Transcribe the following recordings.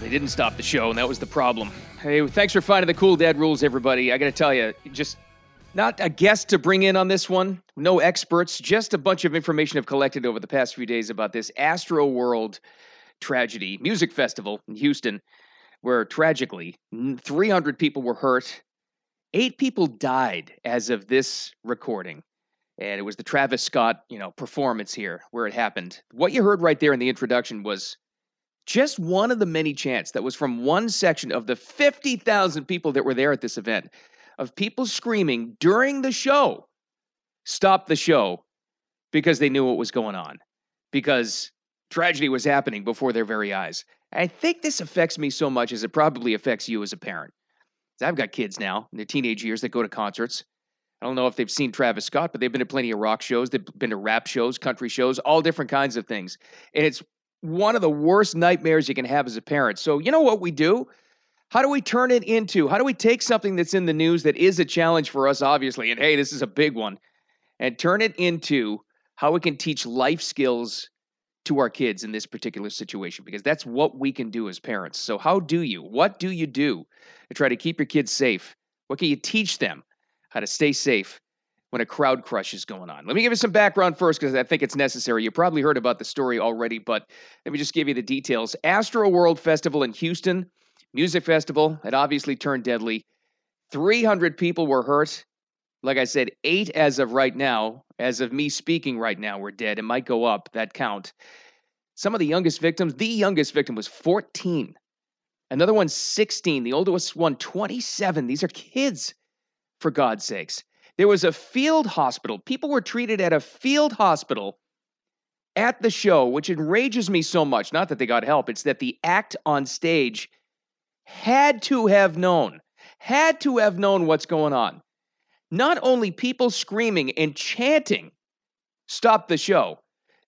They didn't stop the show, and that was the problem. Hey, thanks for finding the cool dad rules, everybody. I got to tell you, just not a guest to bring in on this one, no experts, just a bunch of information I've collected over the past few days about this Astroworld tragedy music festival in Houston, where tragically 300 people were hurt. Eight people died as of this recording. And it was the Travis Scott, you know, performance here where it happened. What you heard right there in the introduction was just one of the many chants that was from one section of the 50,000 people that were there at this event of people screaming during the show, stop the show because they knew what was going on, because tragedy was happening before their very eyes. I think this affects me so much as it probably affects you as a parent. I've got kids now in their teenage years that go to concerts. I don't know if they've seen Travis Scott, but they've been to plenty of rock shows. They've been to rap shows, country shows, all different kinds of things. And it's one of the worst nightmares you can have as a parent. So, you know what we do? How do we turn it into? How do we take something that's in the news that is a challenge for us, obviously, and hey, this is a big one, and turn it into how we can teach life skills to our kids in this particular situation? Because that's what we can do as parents. So, how do you? What do you do to try to keep your kids safe? What can you teach them how to stay safe when a crowd crush is going on. Let me give you some background first because I think it's necessary. You probably heard about the story already, but let me just give you the details. Astroworld Festival in Houston music festival. It obviously turned deadly. 300 people were hurt. Like I said, eight as of right now, as of me speaking right now, were dead. It might go up, that count. Some of the youngest victims, the youngest victim was 14. Another one, 16. The oldest one, 27. These are kids, for God's sakes. There was a field hospital. People were treated at a field hospital at the show, which enrages me so much. Not that they got help, it's that the act on stage had to have known, had to have known what's going on. Not only people screaming and chanting, stop the show.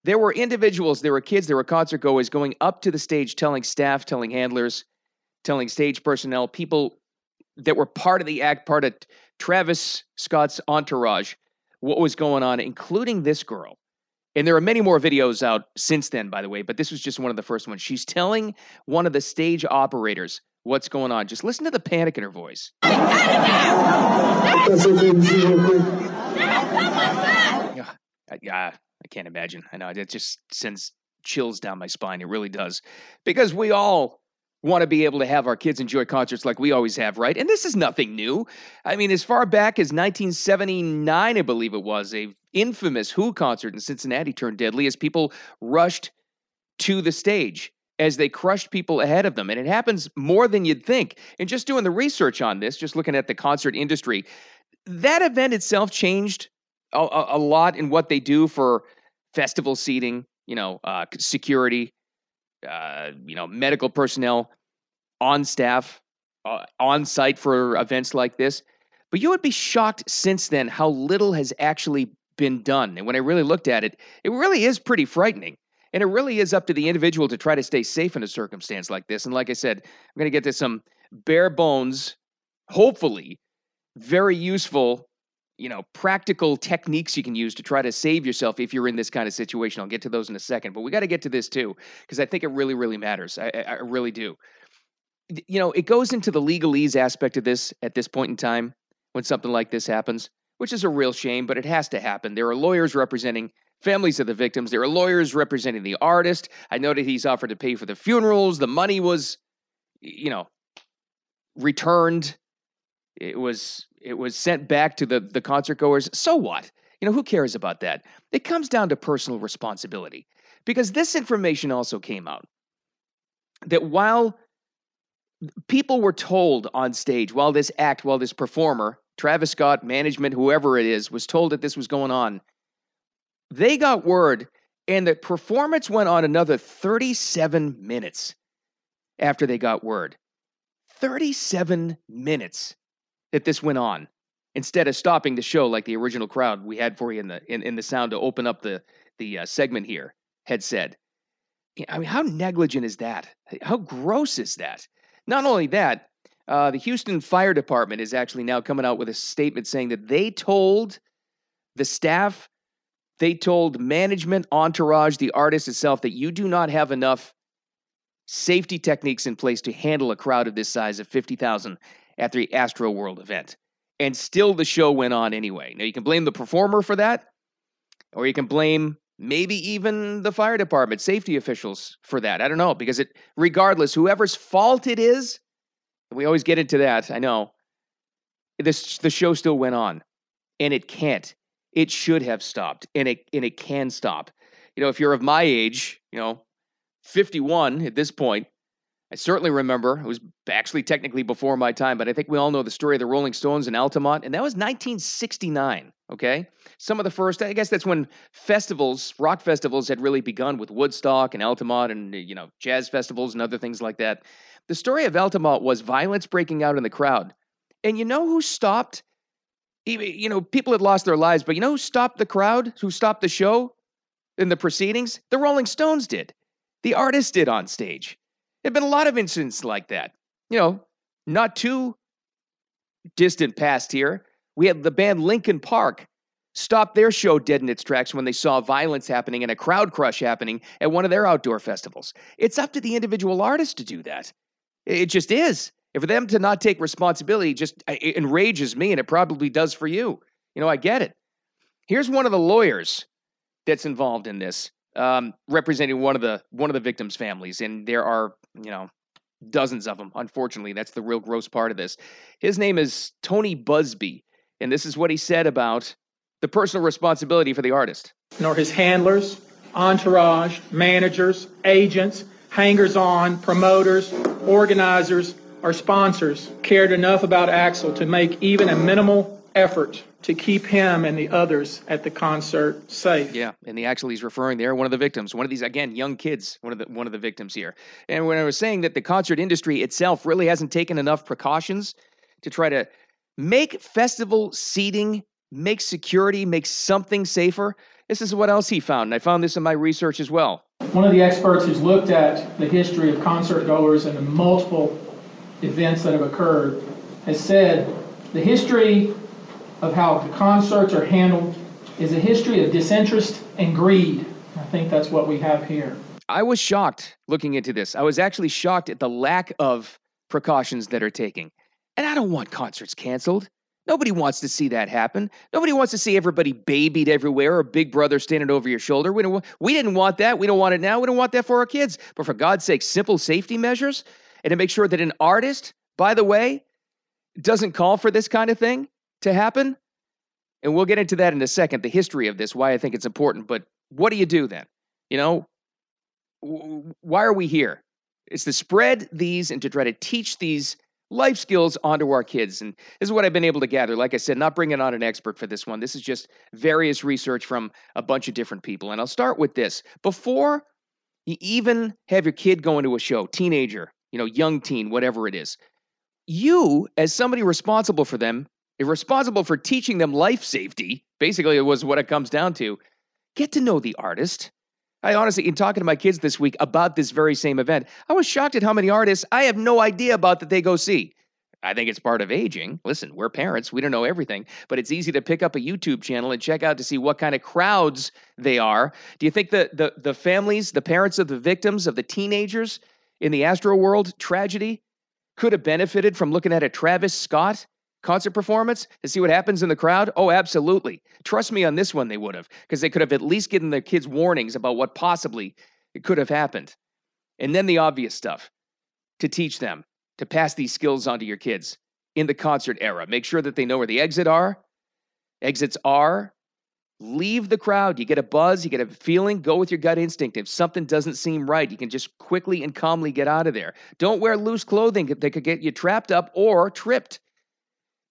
There were individuals, there were kids, there were concert goers going up to the stage telling staff, telling handlers, telling stage personnel, people that were part of the act, part of Travis Scott's entourage, what was going on, including this girl. And there are many more videos out since then, by the way, but this was just one of the first ones. She's telling one of the stage operators what's going on. Just listen to the panic in her voice. Yeah, yeah, I can't imagine. I know it just sends chills down my spine. It really does, because we all want to be able to have our kids enjoy concerts like we always have, right? And this is nothing new. I mean, as far back as 1979, I believe it was, a infamous Who concert in Cincinnati turned deadly as people rushed to the stage as they crushed people ahead of them. And it happens more than you'd think. And just doing the research on this, just looking at the concert industry, that event itself changed a, a, a lot in what they do for festival seating, you know, uh, security, uh, you know, medical personnel on staff, uh, on site for events like this. But you would be shocked since then how little has actually been done. And when I really looked at it, it really is pretty frightening. And it really is up to the individual to try to stay safe in a circumstance like this. And like I said, I'm going to get to some bare bones, hopefully, very useful, you know, practical techniques you can use to try to save yourself if you're in this kind of situation. I'll get to those in a second. But we got to get to this too, because I think it really, really matters. I, I really do. You know, it goes into the legalese aspect of this at this point in time when something like this happens, which is a real shame, but it has to happen. There are lawyers representing families of the victims. There are lawyers representing the artist. I know that he's offered to pay for the funerals. The money was, you know, returned. It was it was sent back to the the concert goers. So what? You know, who cares about that? It comes down to personal responsibility. Because this information also came out that while people were told on stage, while this act, while this performer, Travis Scott, management, whoever it is, was told that this was going on, they got word, and the performance went on another 37 minutes after they got word. 37 minutes that this went on instead of stopping the show like the original crowd we had for you in the in, in the sound to open up the the uh, segment here had said. I mean, how negligent is that? How gross is that? Not only that, uh, the Houston Fire Department is actually now coming out with a statement saying that they told the staff they told management, entourage, the artist itself that you do not have enough safety techniques in place to handle a crowd of this size of 50,000 at the Astroworld event. And still the show went on anyway. Now you can blame the performer for that, or you can blame maybe even the fire department, safety officials for that. I don't know, because it regardless, whoever's fault it is, we always get into that, I know. This the show still went on. And it can't. It should have stopped. And it and it can stop. You know, if you're of my age, you know, 51 at this point, I certainly remember, it was actually technically before my time, but I think we all know the story of the Rolling Stones in Altamont, and that was 1969, okay? Some of the first, I guess that's when festivals, rock festivals had really begun with Woodstock and Altamont and, you know, jazz festivals and other things like that. The story of Altamont was violence breaking out in the crowd. And you know who stopped? You know, people had lost their lives, but you know who stopped the crowd, who stopped the show in the proceedings? The Rolling Stones did. The artist did on stage. There have been a lot of incidents like that. You know, not too distant past here, we had the band Linkin Park stop their show dead in its tracks when they saw violence happening and a crowd crush happening at one of their outdoor festivals. It's up to the individual artist to do that. It just is. And for them to not take responsibility just enrages me, and it probably does for you. You know, I get it. Here's one of the lawyers that's involved in this, um, representing one of the one of the victims' families, and there are you know dozens of them. Unfortunately, that's the real gross part of this. His name is Tony Buzbee, and this is what he said about the personal responsibility for the artist. Nor his handlers, entourage, managers, agents, hangers on, promoters, organizers, or sponsors cared enough about Axel to make even a minimal effort to keep him and the others at the concert safe. Yeah, and the actually he's referring there one of the victims, one of these again young kids, one of the one of the victims here. And when I was saying that the concert industry itself really hasn't taken enough precautions to try to make festival seating, make security, make something safer, this is what else he found. And I found this in my research as well. One of the experts who's looked at the history of concert goers and the multiple events that have occurred has said the history of how the concerts are handled is a history of disinterest and greed. I think that's what we have here. I was shocked looking into this. I was actually shocked at the lack of precautions that are taking. And I don't want concerts canceled. Nobody wants to see that happen. Nobody wants to see everybody babied everywhere or Big Brother standing over your shoulder. We, don't, we didn't want that. We don't want it now. We don't want that for our kids. But for God's sake, simple safety measures and to make sure that an artist, by the way, doesn't call for this kind of thing to happen. And we'll get into that in a second, the history of this, why I think it's important. But what do you do then? You know, why are we here? It's to spread these and to try to teach these life skills onto our kids. And this is what I've been able to gather. Like I said, not bringing on an expert for this one. This is just various research from a bunch of different people. And I'll start with this. Before you even have your kid going to a show, teenager, you know, young teen, whatever it is, you, as somebody responsible for them, responsible for teaching them life safety, basically, it was what it comes down to, get to know the artist. I honestly, in talking to my kids this week about this very same event, I was shocked at how many artists I have no idea about that they go see. I think it's part of aging. Listen, we're parents, we don't know everything, but it's easy to pick up a YouTube channel and check out to see what kind of crowds they are. Do you think the the, the families, the parents of the victims, of the teenagers in the Astroworld tragedy could have benefited from looking at a Travis Scott concert performance to see what happens in the crowd? Oh, absolutely. Trust me on this one, they would have, because they could have at least given their kids warnings about what possibly could have happened. And then the obvious stuff to teach them to pass these skills on to your kids in the concert era. Make sure that they know where the exit are, exits are. Leave the crowd. You get a buzz, you get a feeling, go with your gut instinct. If something doesn't seem right, you can just quickly and calmly get out of there. Don't wear loose clothing that could get you trapped up or tripped.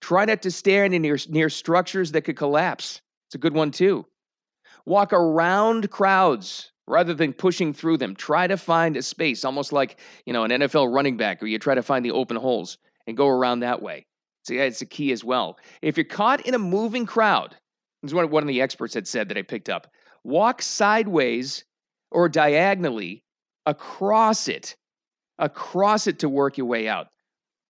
Try not to stand near, near structures that could collapse. It's a good one, too. Walk around crowds rather than pushing through them. Try to find a space, almost like you know an NFL running back, where you try to find the open holes and go around that way. So yeah, it's a key as well. If you're caught in a moving crowd, this is what one of the experts had said that I picked up. Walk sideways or diagonally across it, across it to work your way out.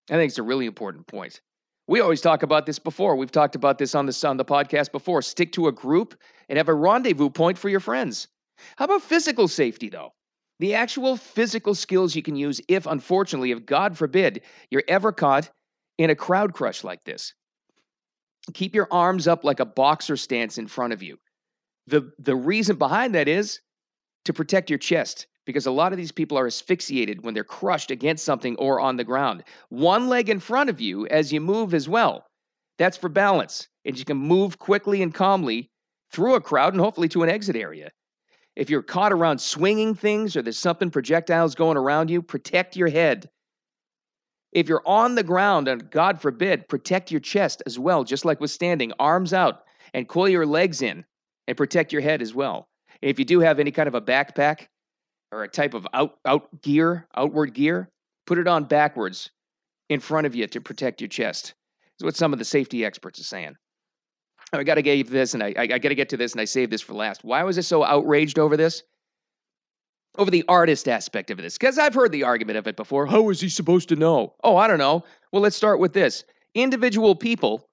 I think it's a really important point. We always talk about this before. We've talked about this on the on the podcast before. Stick to a group and have a rendezvous point for your friends. How about physical safety though? The actual physical skills you can use if unfortunately, if God forbid, you're ever caught in a crowd crush like this. Keep your arms up like a boxer stance in front of you. The the reason behind that is to protect your chest because a lot of these people are asphyxiated when they're crushed against something or on the ground. One leg in front of you as you move as well. That's for balance. And you can move quickly and calmly through a crowd and hopefully to an exit area. If you're caught around swinging things or there's something projectiles going around you, protect your head. If you're on the ground, and God forbid, protect your chest as well, just like with standing, arms out, and coil your legs in and protect your head as well. And if you do have any kind of a backpack, or a type of out out gear, outward gear, put it on backwards in front of you to protect your chest. Is what some of the safety experts are saying. Oh, I got to get this, and I, I, I got to get to this, and I saved this for last. Why was I so outraged over this? Over the artist aspect of this, because I've heard the argument of it before. How is he supposed to know? Oh, I don't know. Well, let's start with this: individual people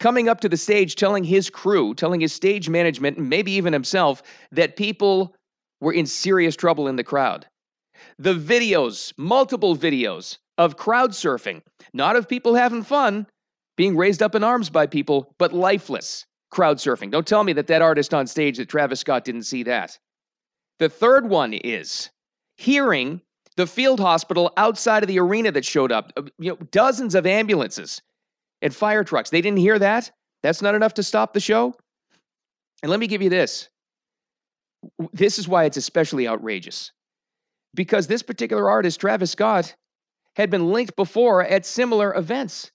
coming up to the stage, telling his crew, telling his stage management, and maybe even himself, that people were in serious trouble in the crowd. The videos, multiple videos of crowd surfing, not of people having fun, being raised up in arms by people, but lifeless crowd surfing. Don't tell me that that artist on stage, that Travis Scott, didn't see that. The third one is hearing the field hospital outside of the arena that showed up, uh, you know, dozens of ambulances and fire trucks. They didn't hear that. That's not enough to stop the show. And let me give you this this is why it's especially outrageous. Because this particular artist, Travis Scott, had been linked before at similar events.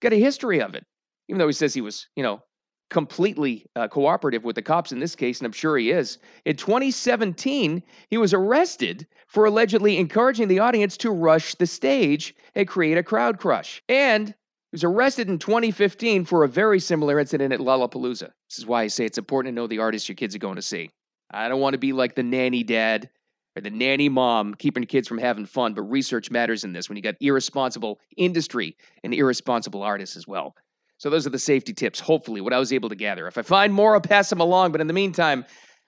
Got a history of it. Even though he says he was, you know, completely uh, cooperative with the cops in this case, and I'm sure he is. In 2017, he was arrested for allegedly encouraging the audience to rush the stage and create a crowd crush. And he was arrested in 2015 for a very similar incident at Lollapalooza. This is why I say it's important to know the artist your kids are going to see. I don't want to be like the nanny dad or the nanny mom keeping kids from having fun, but research matters in this when you got irresponsible industry and irresponsible artists as well. So those are the safety tips, hopefully, what I was able to gather. If I find more, I'll pass them along. But in the meantime,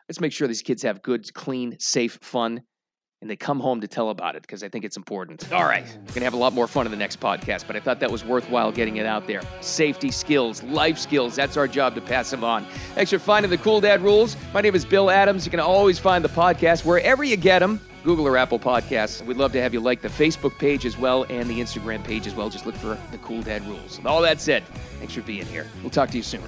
let's make sure these kids have good, clean, safe fun and they come home to tell about it because I think it's important. All right, we're going to have a lot more fun in the next podcast, but I thought that was worthwhile getting it out there. Safety skills, life skills, that's our job to pass them on. Thanks for finding the Cool Dad Rules. My name is Bill Adams. You can always find the podcast wherever you get them. Google or Apple Podcasts. We'd love to have you like the Facebook page as well and the Instagram page as well. Just look for the Cool Dad Rules. And all that said, thanks for being here. We'll talk to you soon.